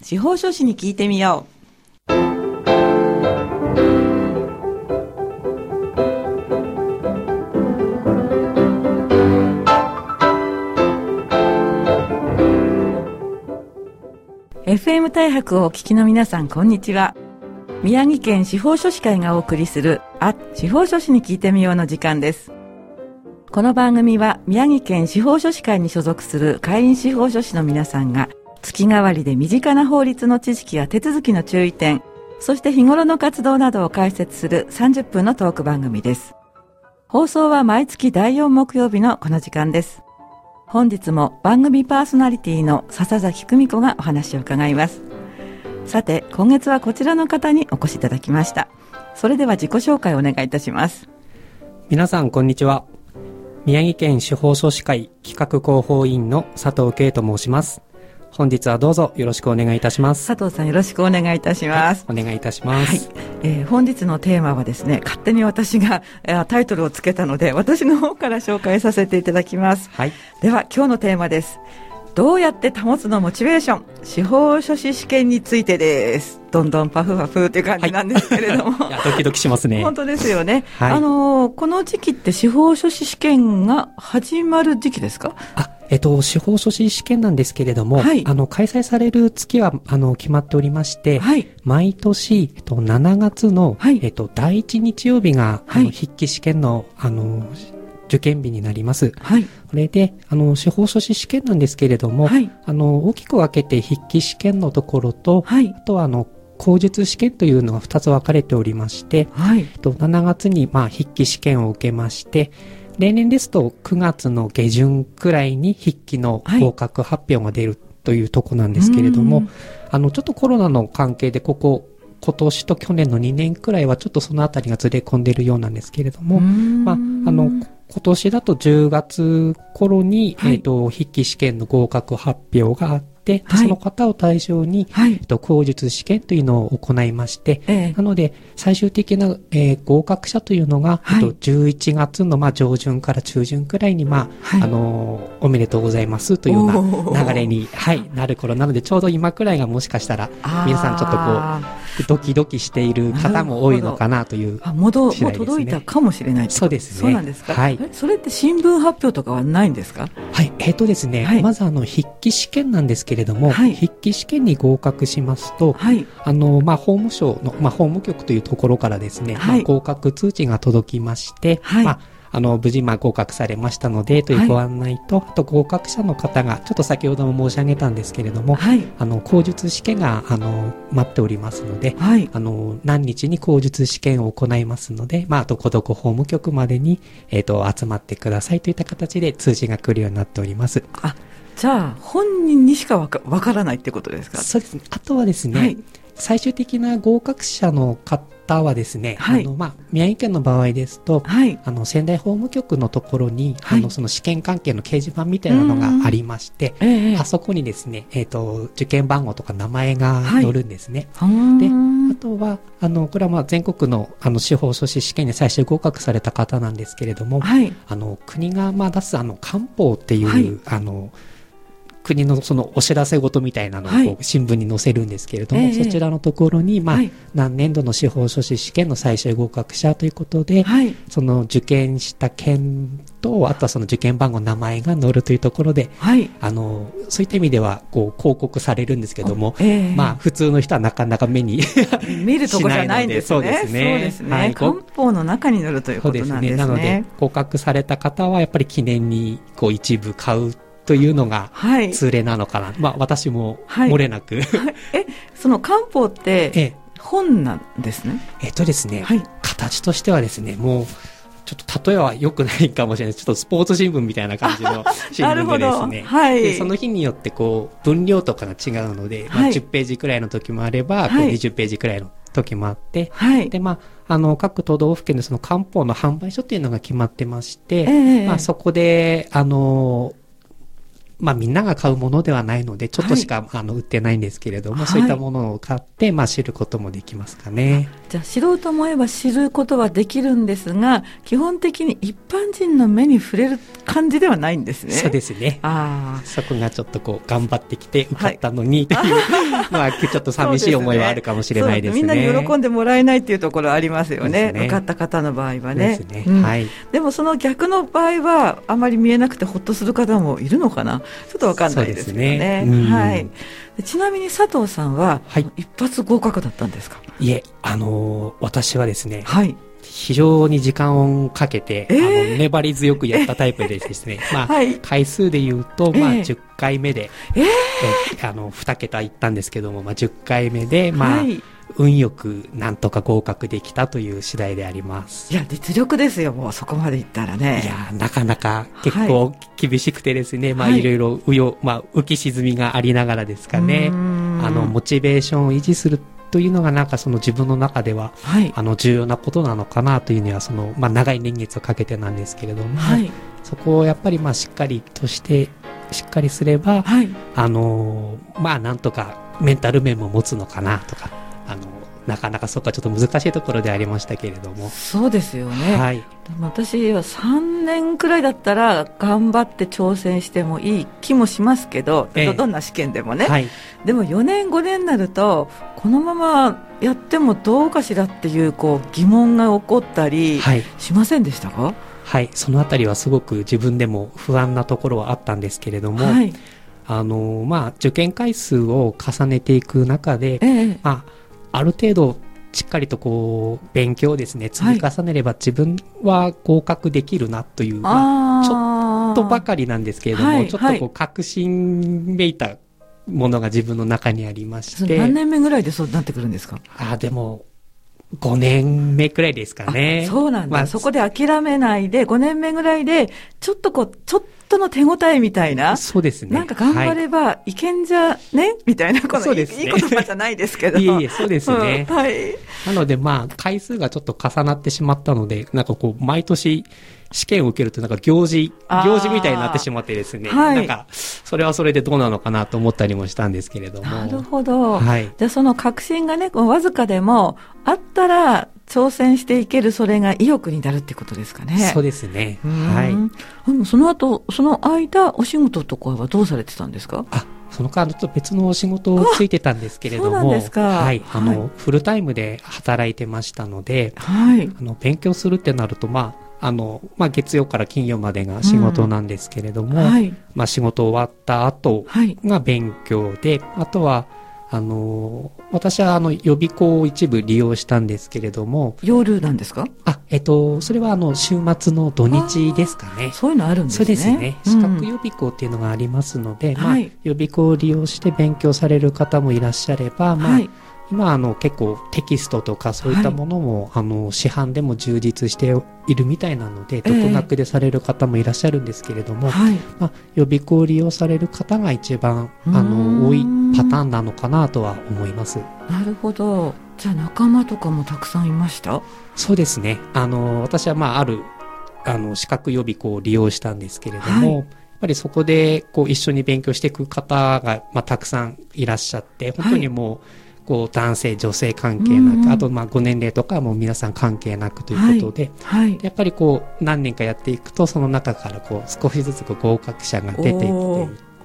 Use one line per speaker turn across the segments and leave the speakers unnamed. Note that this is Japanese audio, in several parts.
司法書士に聞いてみよう。FM 大白をお聞きの皆さん、こんにちは。宮城県司法書士会がお送りする、あ、司法書士に聞いてみようの時間です。この番組は宮城県司法書士会に所属する会員司法書士の皆さんが月替わりで身近な法律の知識や手続きの注意点、そして日頃の活動などを解説する30分のトーク番組です。放送は毎月第4木曜日のこの時間です。本日も番組パーソナリティの笹崎久美子がお話を伺います。さて、今月はこちらの方にお越しいただきました。それでは自己紹介をお願いいたします。
皆さんこんにちは宮城県司法書士会企画広報委員の佐藤圭と申します本日はどうぞよろしくお願いいたします
佐藤さんよろしくお願いいたします。
お願いいたします、
えー本日のテーマはですね、勝手に私が、えータイトルをつけたので、私の方から紹介させていただきます。
はい、
では、今日のテーマです。どうやって保つのモチベーション？司法書士試験についてです。どんどんパフパフっていう感じなんですけれども。
いやドキドキしますね
本当ですよね。
はい
あのーこの時期って司法書士試験が始まる時期ですか？
あえっと司法書士試験なんですけれども、
はい
あの開催される月はあの決まっておりまして、
はい。
毎年、えっと、7月の、
はい
えっと、第1日曜日が、あ
はい
の筆記試験のあの受験日になります。
はい。
これで、あの、司法書士試験なんですけれども、
はい。
あの、大きく分けて筆記試験のところと、
はい
あ。とはあの、口述試験というのが2つ分かれておりまして、
はい。
えっと7月にまあ筆記試験を受けまして、例年ですと9月の下旬くらいに筆記の合格発表が出るというとこなんですけれども、
うん。
あの、ちょっとコロナの関係でここ、今年と去年の2年くらいはちょっとそのあたりがずれ込んでいるようなんですけれども、まあ、あの、今年だと10月頃に、
はい。
えっ、と、筆記試験の合格発表があっ
はい。
その方を対象に、
はい。
えっ。と、口述試験というのを行いまして、
ええ。
なので、最終的な、えー合格者というのが、
はい。
えっと、11月の、まあ、上旬から中旬くらいに、まあ、
はい。
あのーおめでとうございますというような流れに、はい、なる頃なので、ちょうど今くらいがもしかしたら、皆さんちょっとこ
あ
う、ドキドキしている方も多いのかなという
ーあ、もう届いたかもしれない
そうですね。
そうなんですか？
はい。
えそれって新聞発表とかはないんですか？
はい、えっ、とですね、
はい。
まずあの、筆記試験なんですけれども、
はい
筆記試験に合格しますと、
はい。
あの、まあ、法務省の、まあ、法務局というところからですね、
はい
まあ、合格通知が届きまして、
はい
まあ、あの、無事、まあ、合格されましたので、というご案内と、あと合格者の方が、ちょっと先ほども申し上げたんですけれども、
はい。
あの、口述試験が、あの、待っておりますので、
はい。
あの、何日に口述試験を行いますので、まあ、どこどこ法務局までに、えっ、と、集まってくださいといった形で通知が来るようになっております。
あ、じゃあ、本人にしかわかわからないってことですか？
そうですね。あとはですね、
はい。
最終的な合格者の方はですね、
はい
あの、まあ、宮城県の場合ですと、
はい。
あの、仙台法務局のところに、
はい
あの、その試験関係の掲示板みたいなのがありまして、
ええ
あそこにですね、えっ、と、受験番号とか名前が載るんですね。であとは、あの、これはまあ全国の、あの、司法書士試験に最終合格された方なんですけれども、
はい。
あの、国がまあ出す、あの、官報っていう、
はい
あの、国のそのお知らせ事みたいなのを新聞に載せるんですけれども、
ええ
そちらのところに、まあ、
はい
何年度の司法書士試験の最終合格者ということで、
はい。
その受験した件と、あとはその受験番号、名前が載るというところで、
はい。
あの、そういった意味では、こう、広告されるんですけども、
ええ
まあ、普通の人はなかなか目に
見るとこじゃないんですね。
そうですね
ね。
はい
漢方の中に乗るという
そう
こと
ですね。
なんですね。
なので、合格された方は、やっぱり記念に、こう、一部買うというのが、
はい。
通例なのかな。まあ、私も、
はい
漏れなく。
はいえ、その漢方って
ええ、
本なんですね？
えっとですね、
はい。
形としてはですね、もう、ちょっと例えは良くないかもしれない。ちょっとスポーツ新聞みたいな感じの 新聞でですね。
はい
でその日によってこう、分量とかが違うので、まあ、
はい
10ページくらいの時もあれば、
はい
20ページくらいの時もあって、
はい。
で、まあ、あの、各都道府県でその漢方の販売所っていうのが決まってまして、
ええ
まあ、そこで、あの、まあみんなが買うものではないので、ちょっとしか、あの売ってないんですけれども、
はい。
そういったものを買って、まあ知ることもできますかね。
じゃあ知ろうと思えば知ることはできるんですが基本的に一般人の目に触れる感じではないんですね。
そうですね。
ああ
そこがちょっとこう頑張ってきて受かったのに、という、まあちょっと寂しい思いはあるかもしれないですね。
そうみんなに喜んでもらえないっていうところありますよね。
ね。
受かった方の場合はね。
ですね。
うん。
はい。
でもその逆の場合はあまり見えなくてほっとする方もいるのかなちょっとわかんないですけどね。
ね。うん。
はい。でちなみに佐藤さんは、
はい。
一発合格だったんですか？
いえ、あのー私はですね、
はい。
非常に時間をかけて、
えー。
あの粘り強くやったタイプでですね、まあ、
はい。
回数で言うと、まあ、
ええ
10回目で、
えー。
えあの、2桁いったんですけども、まあ、10回目で、まあ、
はい
運よくなんとか合格できたという次第であります。
いや実力ですよもうそこまでいったらね。
いやーなかなか結構厳しくてですね、まあ、
はい。
いろいろ、うよ、まあ、浮き沈みがありながらですかね。あの、モチベーションを維持するというのがなんかその自分の中では、
はい。
あの、重要なことなのかなというには、その、まあ、長い年月をかけてなんですけれども、
はい。
そこをやっぱりまあ、しっかりとして、しっかりすれば、
はい。
あのーまあ、なんとかメンタル面も持つのかなとか、あのなかなかそこはちょっと難しいところでありましたけれども、
そうですよね、
はい。
でも私は3年くらいだったら頑張って挑戦してもいい気もしますけど、
ええ
どどんな試験でもね、
はい。
でも4年5年になるとこのままやってもどうかしらっていうこう疑問が起こったり
はい。
しませんでしたか、
はい。そのあたりはすごく自分でも不安なところはあったんですけれども、
はい
あのーまあ、受験回数を重ねていく中で、
ええ
まあ、ある程度、しっかりとこう、勉強をですね、積み重ねれば自分は合格できるなという、まあ、ちょ
あ
っとばかりなんですけれども、
はい
ちょっとこう、確信めいたものが自分の中にありま
そ
して、
れ何年目ぐらいでそうなってくるんですか？
ああ、でも、5年目くらいですかね。
あそうなんだ、
まあ
そこで諦めないで5年目ぐらいでちょっとこうちょっとの手応えみたいな
そうですね。
なんか頑張
はい
ればいけんじゃね？みたいな、このいい,、
そうですね
いい言葉じゃないですけど。
いえいえ、そうですね。
うんはい。
なのでまあ、回数がちょっと重なってしまったので、なんかこう、毎年試験を受けるとなんか行事、行事みたいになってしまってですね、
はい
なんか、それはそれでどうなのかなと思ったりもしたんですけれども。
なるほど。
はい。
じゃあその確信がね、わずかでもあったら挑戦していけるそれが意欲になるってことですかね。
そうですね。はい。
でもその後、その間、お仕事とかはどうされてたんですか？
あ、その間ちょっと別のお仕事をついてたんですけれども、はい。あの、
はい
フルタイムで働いてましたので、
はい。
あの、勉強するってなると、まあ、あの、まあ、月曜から金曜までが仕事なんですけれども、
はい。
まあ、仕事終わった後
はい。
が勉強で、あとは、あの、私はあの、予備校を一部利用したんですけれども、
夜なんですか？
あ、えっと、それはあの、週末の土日ですかね。
そういうのあるんです
そう
ね。
ですね。
うん
資格予備校っていうのがありますので、まあ
はい、
予備校を利用して勉強される方もいらっしゃれば、まあ、
はい。
今あの結構テキストとかそういったものも、あの市販でも充実しているみたいなので、
え
独学でされる方もいらっしゃるんですけれども、
はい。
まあ、予備校を利用される方が一番あの多いパターンなのかなとは思います。
なるほど。じゃあ仲間とかもたくさんいました？
そうですね。あの私はまああるあの資格予備校を利用したんですけれども、
はい
やっぱりそこでこう一緒に勉強していく方が、まあ、たくさんいらっしゃって本当にもう、こう男性女性関係な
うん
くあとまあご年齢とかはもう皆さん関係なくということで、
はい。
やっぱりこう何年かやっていくとその中からこう少しずつこう合格者が出てきてい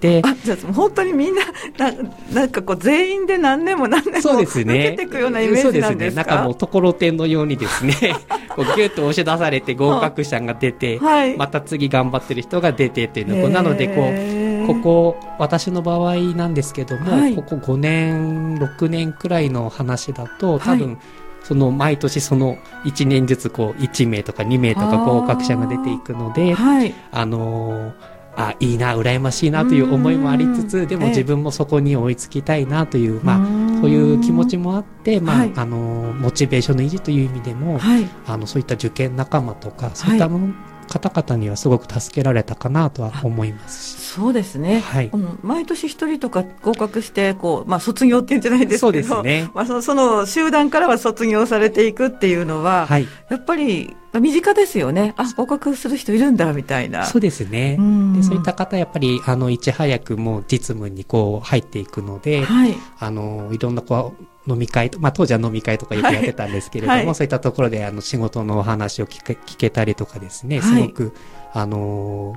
て
あ、じゃあ本当にみんな、ななんかこう全員で何年も何年
そう
も受
ですね。
けていくようなイメージなんですか？
そうですね。なんかもうところてんのようにですね、こうギュッと押し出されて合格者が出て、
はい。
また次頑張ってる人が出てっていうのを、なのでこう、
う
ここ、私の場合なんですけども、
はい。
ここ5年、6年くらいの話だと、多
は
分、その毎年その1年ずつこう1名とか2名とか合格者が出ていくので、
はい。
あのーあ、いいな、羨ましいなという思いもありつつ、でも
ええ
自分もそこに追いつきたいなという、まあ、
あ
そういう気持ちもあって、まあ、
はい。
あの、モチベーションの維持という意味でも、
はい。
あの、そういった受験仲間とか、そういったもの、方々にはすごく助けられたかなとは思いますし。
そうですね、
はい、
毎年一人とか合格してこう、まあ、卒業っていうんじゃないですけど
ね、
まあ、そのその集団からは卒業されていくっていうのは、はい、やっぱり身近ですよね。あ、合格する人いるんだ、みたいな。
そうですね。でそういった方、やっぱり、あの、いち早くもう実務にこう入っていくので、はい、あの、いろんなこう、飲み会まあ当時は飲み会とかよくやってたんですけれども、はい、そういったところであの仕事のお話を聞け聞けたりとかですね、すごく、あの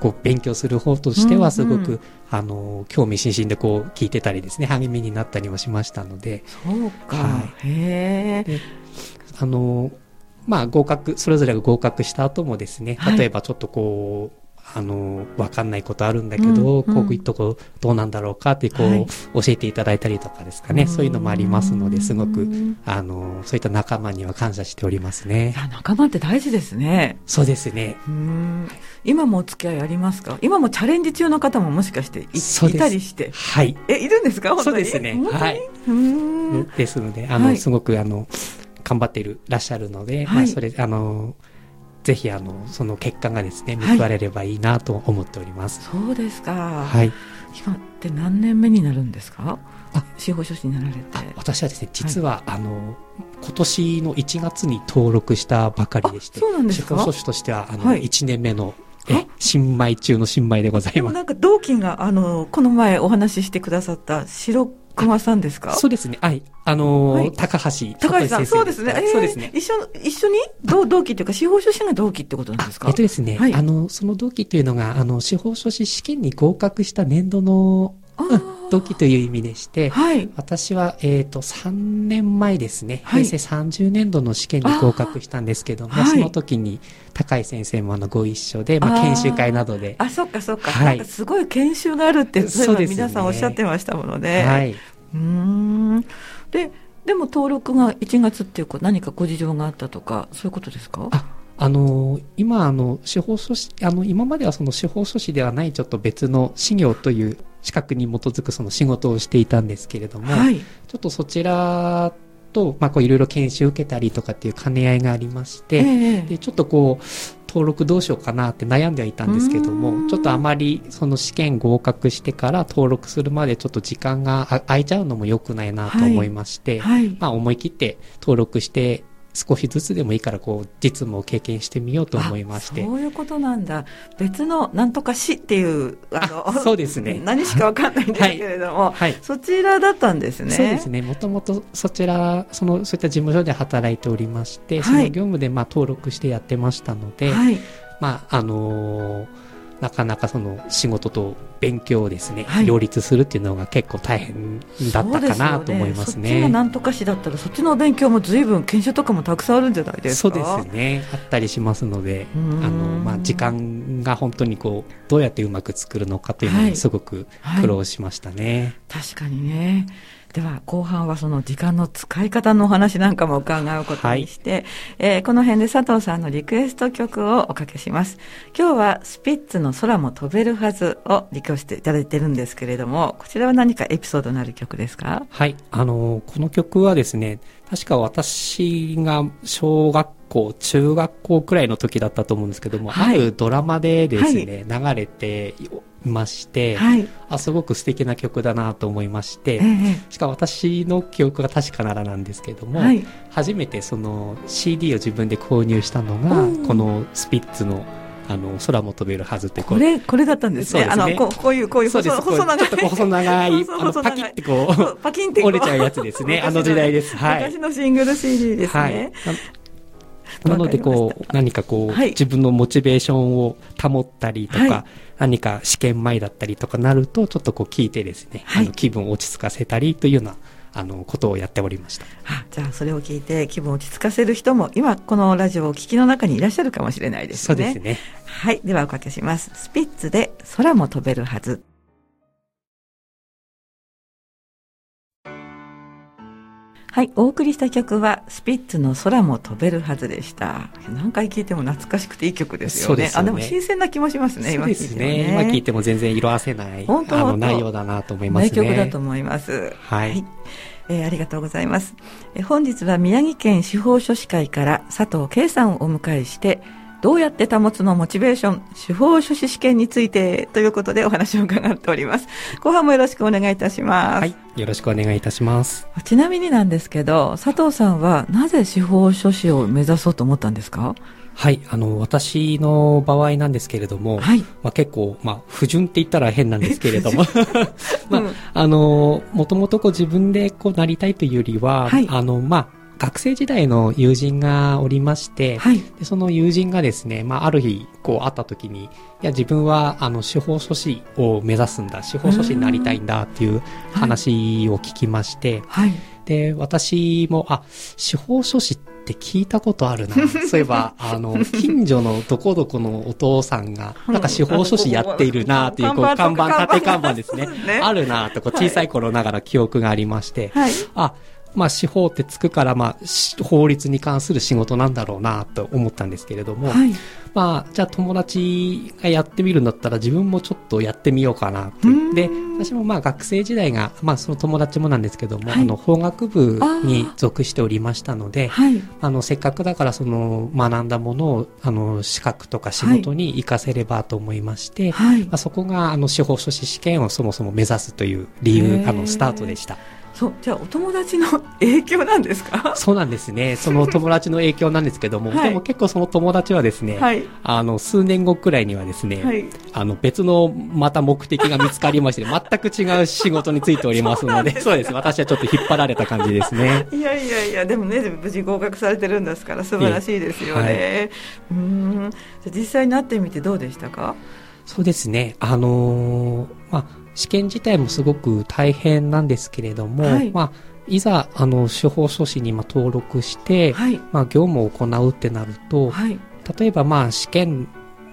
こう勉強する方としてはすごく、うんうん、あの興味津々でこう聞いてたりですね励みになったりもしましたので。
そうか、はい、へえ。
あのまあ合格それぞれが合格した後もですね例えばちょっとこう、あの、わかんないことあるんだけど、うんうん、こういうとこどうなんだろうかってこう、はい、教えていただいたりとかですかね、そういうのもありますので、すごく、あの、そういった仲間には感謝しておりますね。
仲間って大事ですね。
そうですね。
今もお付き合いありますか？今もチャレンジ中の方ももしかしていいたりして。
はい。
え、いるんですか？
そうですね。はい。ですので、あの、はい、すごくあの、頑張っているらっしゃるので、はい、まあ、それ、あの、ぜひあのその結果がですね報われればいいなと思っております。
はい、そうですか。
はい。
今って何年目になるんですか？あ、司法書士になられて。
私はですね、実は、はい、あの今年の1月に登録したばかりでして、
そうなんです
か？司法書士としてはあの、はい、1年目のえ新米中の新米でございます。
なんか同期があのこの前お話ししてくださった白熊さんですか？
そうですね。はい。あのーはい、高橋。
高橋さん、そうですね。えー、そうですね。一緒、一緒に同同期というか、司法書士が同期ってことなんですか？
えっとですね、はい、あの、その同期というのが、あの、司法書士試験に合格した年度の、同期という意味でして、はい、私は、えっ、ー、と、3年前ですね、はい、平成30年度の試験に合格したんですけども、その時に高井先生もあのご一緒で、まあ、研修会などで。
あ、そっかそっか。はい、すごい研修があるって、そういえば皆さんおっしゃってましたものね。はい。うん。ででも登録が1月っていうか何かご事情があったとかそういうことですか？
ああの今あの司法書士あの今まではその司法書士ではないちょっと別の資料という資格に基づくその仕事をしていたんですけれども、はい、ちょっとそちらと、まあ、こういろいろ研修受けたりとかっていう兼ね合いがありまして、えー、でちょっとこう登録どうしようかなって悩んではいたんですけどもちょっとあまりその試験合格してから登録するまでちょっと時間が空いちゃうのも良くないなと思いまして、はい。はい、まあ、思い切って登録して少しずつでもいいからこう実務を経験してみようと思いまして。
そういうことなんだ。別のなんとか市っていう
あのそうですね。
何しかわかんないんですけれども、はい、はい、そちらだったんですね。
そうですね。もともとそちらそのそういった事務所で働いておりまして、その業務でまあ登録してやってましたので、はい、まああのーなかなかその仕事と勉強をですね、はい、両立するっていうのが結構大変だったかなと思いますね。そ、ね、っち
がなんとかしだったらそっちの勉強も随分研修とかもたくさんあるんじゃないです
か。そうですね。あったりしますので、あのまあ時間が本当にこうどうやってうまく作るのかというのにすごく苦労しましたね。はいはい、
確かにね。では後半はその時間の使い方のお話なんかも伺うことにして、はい、えー、この辺で佐藤さんのリクエスト曲をおかけします。今日はスピッツの空も飛べるはずをリクエストいただいてるんですけれども、こちらは何かエピソードのある曲ですか？
はい、あのこの曲はですね、確か私が小学校、中学校くらいの時だったと思うんですけども、はい、あるドラマでですね、はい、流れてまして、はい、あすごく素敵な曲だなと思いまして、えー、しかも私の記憶が確かならなんですけども、はい、初めてその CD を自分で購入したのが、このスピッツのあの空も飛べるはずって
これこれだったんですね。すね。あのここういうこういう細細長い。ちょっと
細長い あのパキってこうパキンって折れちゃうやつですね。あの時代です。
はい。昔のシングル CD ですね。はい。
なのでこう何かこう、はい、自分のモチベーションを保ったりとか、はい、何か試験前だったりとかなるとちょっとこう聞いてですね、はい、あの気分を落ち着かせたりというようなあのことをやっておりました。
じゃあそれを聞いて気分を落ち着かせる人も今このラジオをお聞きの中にいらっしゃるかもしれないですね。
そうですね。
はいではおかけします。スピッツで空も飛べるはずはい、お送りした曲はスピッツの空も飛べるはずでした。何回聴いても懐かしくていい曲ですよね。よねあ、でも新鮮な気もしますね。
今聞いてもね。今聞いても全然色あせない本当あの内容だなと思いますね。
名曲だと思います。
はい、はい
えー、ありがとうございます、えー、本日は宮城県司法書士会から佐藤圭さんをお迎えしてどうやって保つのモチベーション、司法書士試験についてということでお話を伺っております。後半もよろしくお願いいたします。はい、
よろしくお願いいたします。
ちなみになんですけど、佐藤さんはなぜ司法書士を目指そうと思ったんですか？
はい、あの、私の場合なんですけれども、はい、まあ結構、まあ不純って言ったら変なんですけれども、まあ、うん、あの、もともとこう自分でこうなりたいというよりは、はい、あの、まあ、学生時代の友人がおりまして、はい、でその友人がですね、まあ、ある日こう会った時にいや自分はあの司法書士を目指すんだ司法書士になりたいんだっていう話を聞きまして、はい、で私もあ司法書士って聞いたことあるな。そういえばあの近所のどこどこのお父さんがなんか司法書士やっているなっていうこう看板縦看板ですね。あるなとこう小さい頃ながら記憶がありまして、はい、あまあ、司法ってつくから、まあ、法律に関する仕事なんだろうなと思ったんですけれども、はい、まあ、じゃあ友達がやってみるんだったら自分もちょっとやってみようかなと。で、私もまあ学生時代が、まあその友達もなんですけども、はい、あの法学部に属しておりましたので、はい、あのせっかくだからその学んだものをあの資格とか仕事に活かせればと思いまして、まあ、そこがあの司法書士試験をそもそも目指すという理由、あのスタートでした。
そうじゃあお友達の影響なんですか？
そうなんですね。その友達の影響なんですけども、はい、でも結構その友達はですね、はい、あの数年後くらいにはですね、はい、あの別のまた目的が見つかりまして 全く違う仕事についておりますのでそうです。私はちょっと引っ張られた感じですね。
いやいやいやでもね無事合格されてるんですから素晴らしいですよね、うん。実際になってみてどうでしたか？
そうですね。あのー、まあ試験自体もすごく大変なんですけれども、はい、まあ、いざあの司法書士にま登録して、はい、まあ、業務を行うってなると、はい、例えばまあ試験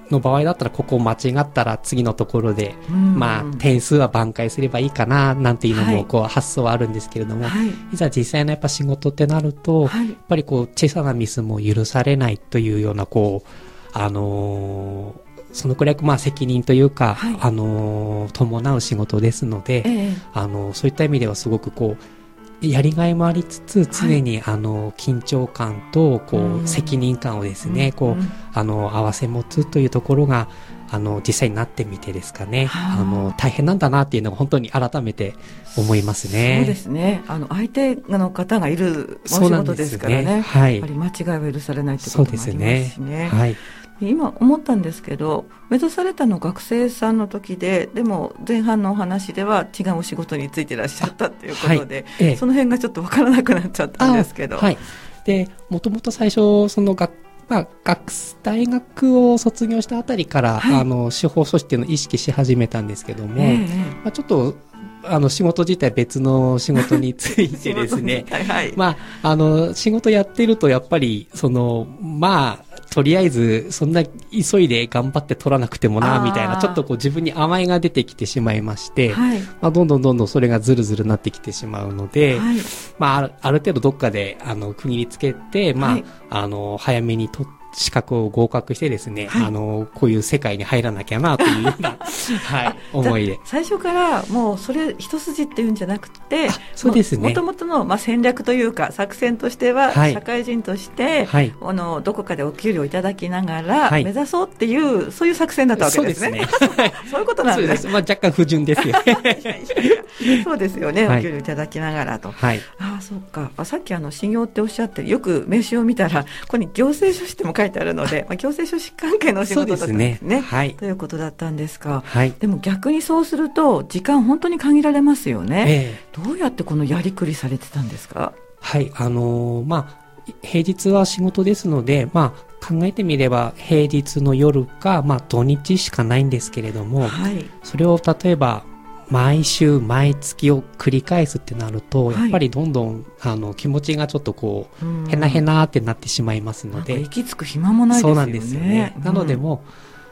の場合だったらここを間違ったら次のところで、まあ、点数は挽回すればいいかななんていうのもこう発想はあるんですけれども、はい、いざ実際のやっぱ仕事ってなると、はい、やっぱりこう小さなミスも許されないというようなこうあのーそのくらい、まあ、責任というか、はい、あの伴う仕事ですので、ええ、あのそういった意味ではすごくこうやりがいもありつつ常に、はい、あの緊張感とこう、責任感をですね、こうあの合わせ持つというところがあの実際になってみてですかね、あの大変なんだなっていうのが本当に改めて思いますね。
そうですね。あの相手の方がいるお仕事ですからね。ねはい。やっぱり間違いは許されないってこともありますしね。そうですね。はい。今思ったんですけど目指されたの学生さんの時ででも前半のお話では違うお仕事についてらっしゃったということで、はいええ、その辺がちょっと分からなくなっちゃったんですけど。はい、
でもともと最初その学まあ、学大学を卒業したあたりから、はい、あの司法書士っていうのを意識し始めたんですけども、えー、まあ、ちょっとあの仕事自体別の仕事についてですね、はいはい、まあ、あの仕事やってるとやっぱりそのまあとりあえず、そんな急いで頑張って取らなくてもな、みたいな、ちょっとこう自分に甘えが出てきてしまいまして、はい、まあ、どんどんどんどんそれがずるずるなってきてしまうので、はい、まあ、ある程度どっかで、あの、区切りつけて、まあ、はい、あの、早めに取って、資格を合格してですね、はい、あの、こういう世界に入らなきゃなというような、はい、思いで。
最初からもうそれ一筋っていうんじゃなくて、
そうですね。
もともとの、まあ、戦略というか作戦としては、はい、社会人として、はい、あの、どこかでお給料いただきながら、目指そうっていう、そういう作戦だったわけですね。そうですね。そういうことなんです。
まあ、若干不純ですよ。
そうですよね、お給料いただきながらと。はい。ああ、そうか。あさっきあの、修行っておっしゃって、よく名刺を見たら、ここに行政書士っても書いてあるので、まあ、行政書士関係のお仕事だったんですね。はい。ということだったんですか。はい。でも逆にそうすると、時間本当に限られますよね。ええー、どうやってこのやりくりされてたんですか？
はい、あのー、まあ、平日は仕事ですので、まあ、考えてみれば平日の夜か、まあ、土日しかないんですけれども、はい、それを例えば毎週毎月を繰り返すってなると、やっぱりどんどんあの気持ちがちょっとこう、へなへなってなってしまいますので。
行き着く暇もないですよね。そうなんですよね、
なのでも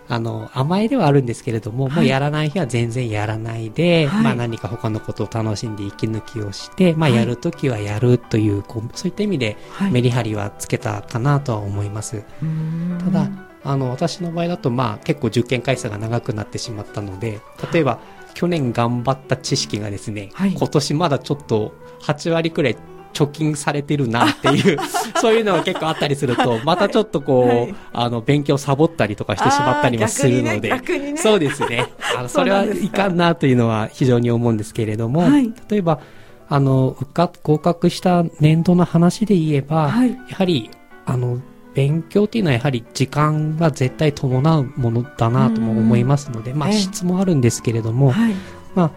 あの甘えではあるんですけれども、もうやらない日は全然やらないで、まあ、何か他のことを楽しんで息抜きをして、まあ、やるときはやるというこうそういった意味でメリハリはつけたかなとは思います。ただあの私の場合だと、まあ、結構受験回数が長くなってしまったので例えば、去年頑張った知識がですね、はい、今年まだちょっと8割くらい貯金されてるなっていう、そういうのが結構あったりすると、またちょっとこう、はい、あの、勉強サボったりとかしてしまったりもするので、
ね。ね、
そうですね。あの、それはいかんなというのは非常に思うんですけれども、はい、例えば、あの、合格した年度の話で言えば、はい、やはり、あの、勉強っていうのはやはり時間が絶対伴うものだなとも思いますので、まあ質もあるんですけれども、はい、まあ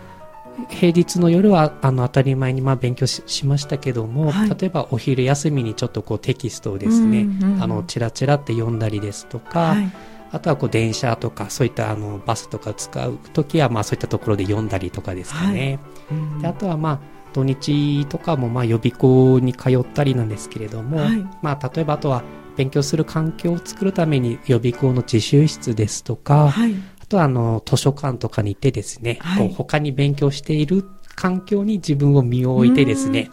平日の夜はあの当たり前にまあ勉強しましたけども、はい、例えばお昼休みにちょっとこうテキストをですね、うんうん、あのチラチラって読んだりですとか、はい、あとはこう電車とかそういったあのバスとか使う時はまあそういったところで読んだりとかですかね。はい。うん、であとはまあ土日とかもまあ予備校に通ったりなんですけれども、まあ例えばあとは勉強する環境を作るために予備校の自習室ですとか、はい、あとはあの図書館とかに行ってですね、はい、こう他に勉強している環境に自分を身を置いてですね、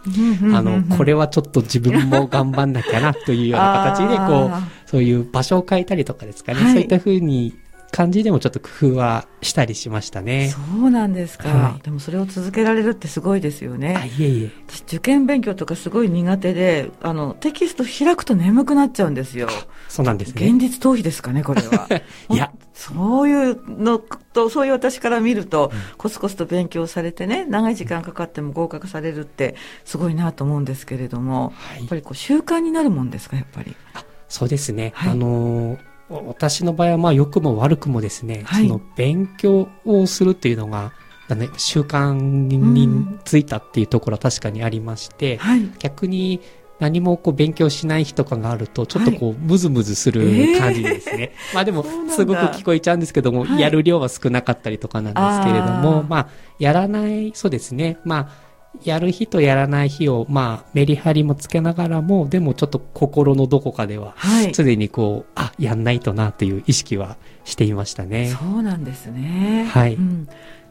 あの、これはちょっと自分も頑張んなきゃなというような形で、こう、そういう場所を変えたりとかですかね、はい、そういったふうに感じでもちょっと工夫はしたりしましたね。
そうなんですか。はい、でもそれを続けられるってすごいですよね。
あいえいえ。
私受験勉強とかすごい苦手で、あの、テキスト開くと眠くなっちゃうんですよ。
そうなんです
ね。現実逃避ですかね、これは。
いや。
そういうのと、そういう私から見ると、うん、コツコツと勉強されてね、長い時間かかっても合格されるって、すごいなと思うんですけれども、はい、やっぱりこう習慣になるもんですか、やっぱり。
そうですね。はい、あのー私の場合はまあ良くも悪くもですね、はい、その勉強をするっていうのが、ね、習慣についたっていうところは確かにありまして、はい、逆に何もこう勉強しない日とかがあると、ちょっとこう、ムズムズする感じですね。えー、まあでも、すごく聞こえちゃうんですけども、やる量は少なかったりとかなんですけれども、まあ、やらない、そうですね。まあ、やる日とやらない日を、まあ、メリハリもつけながらも、でもちょっと心のどこかでは、すでにこう、あ、やんないとなという意識はしていましたね。
そうなんですね。
はい。うん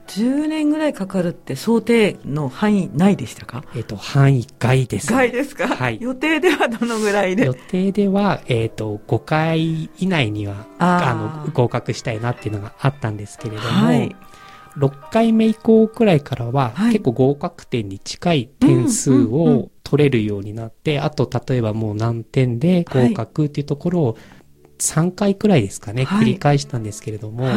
10年ぐらいかかるって想定の範囲内でしたか？
えっ、と、範囲外です。
外ですか？はい。予定ではどのぐらいで？
予定では、えっ、ー、と、5回以内には、あの、合格したいなっていうのがあったんですけれども、はい、6回目以降くらいからは、結構合格点に近い点数を取れるようになって、あと例えばもう何点で合格っていうところを3回くらいですかね、繰り返したんですけれども、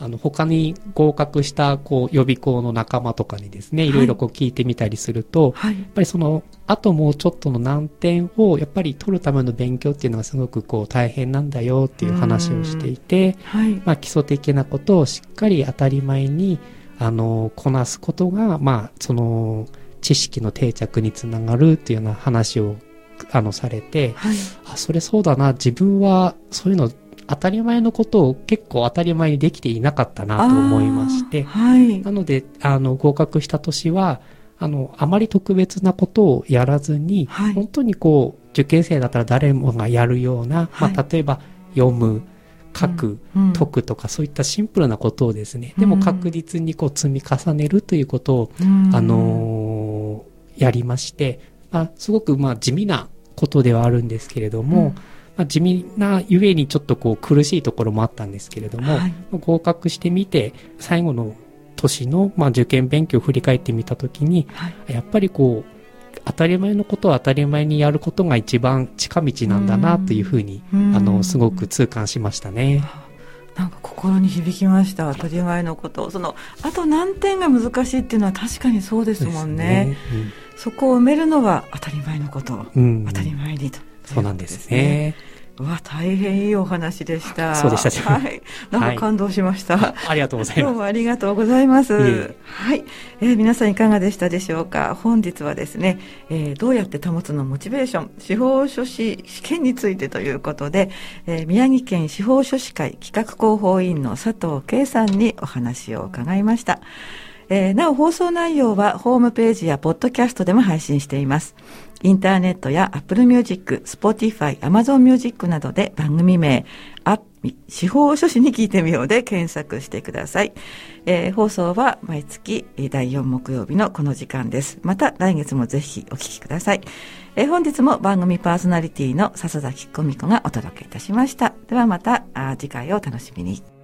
あの、他に合格した、こう、予備校の仲間とかにですね、い。ろいろこう聞いてみたりすると、はい、やっぱりその、あともうちょっとの難点を、やっぱり取るための勉強っていうのがすごくこう、大変なんだよっていう話をしていて、はい、まあ、基礎的なことをしっかり当たり前に、あの、こなすことが、まあ、その、知識の定着につながるっていうような話をあのされて、はい、あそれそうだな自分はそういうの当たり前のことを結構当たり前にできていなかったなと思いまして、はい、なので、あの、合格した年は、あの、あまり特別なことをやらずに、はい、本当にこう、受験生だったら誰もがやるような、はい、まあ、例えば、読む、書く、うん、解くとか、そういったシンプルなことをですね、でも確実にこう積み重ねるということを、うん、あのー、やりまして、まあ、すごくまあ地味なことではあるんですけれども、うんまあ、地味なゆえにちょっとこう苦しいところもあったんですけれども、はい、合格してみて最後の年の、まあ、受験勉強を振り返ってみたときに、はい、やっぱりこう当たり前のことを当たり前にやることが一番近道なんだなというふうにあのすごく痛感しましたね。
なんか心に響きました当たり前のこと。そのあと何点が難しいっていうのは確かにそうですもんね、ね。うん、そこを埋めるのは当たり前のこと、うん、当たり前にと
そうなんですね。
うわ、大変いいお話でした。
そうでした、
はい。なんか感動しました。は
い、ありがとうございます。
どうもありがとうございます。はい、えー、皆さんいかがでしたでしょうか？本日はですね、えー、どうやって保つのモチベーション、司法書士試験についてということで、えー、宮城県司法書士会企画広報委員の佐藤圭さんにお話を伺いました。えー、なお放送内容はホームページやポッドキャストでも配信しています。インターネットや Apple Music、Spotify、Amazon Music などで番組名、あ司法書士に聞いてみようで検索してください。えー、放送は毎月第4木曜日のこの時間です。また来月もぜひお聞きください。えー、本日も番組パーソナリティの笹崎久美子がお届けいたしました。ではまた次回をお楽しみに。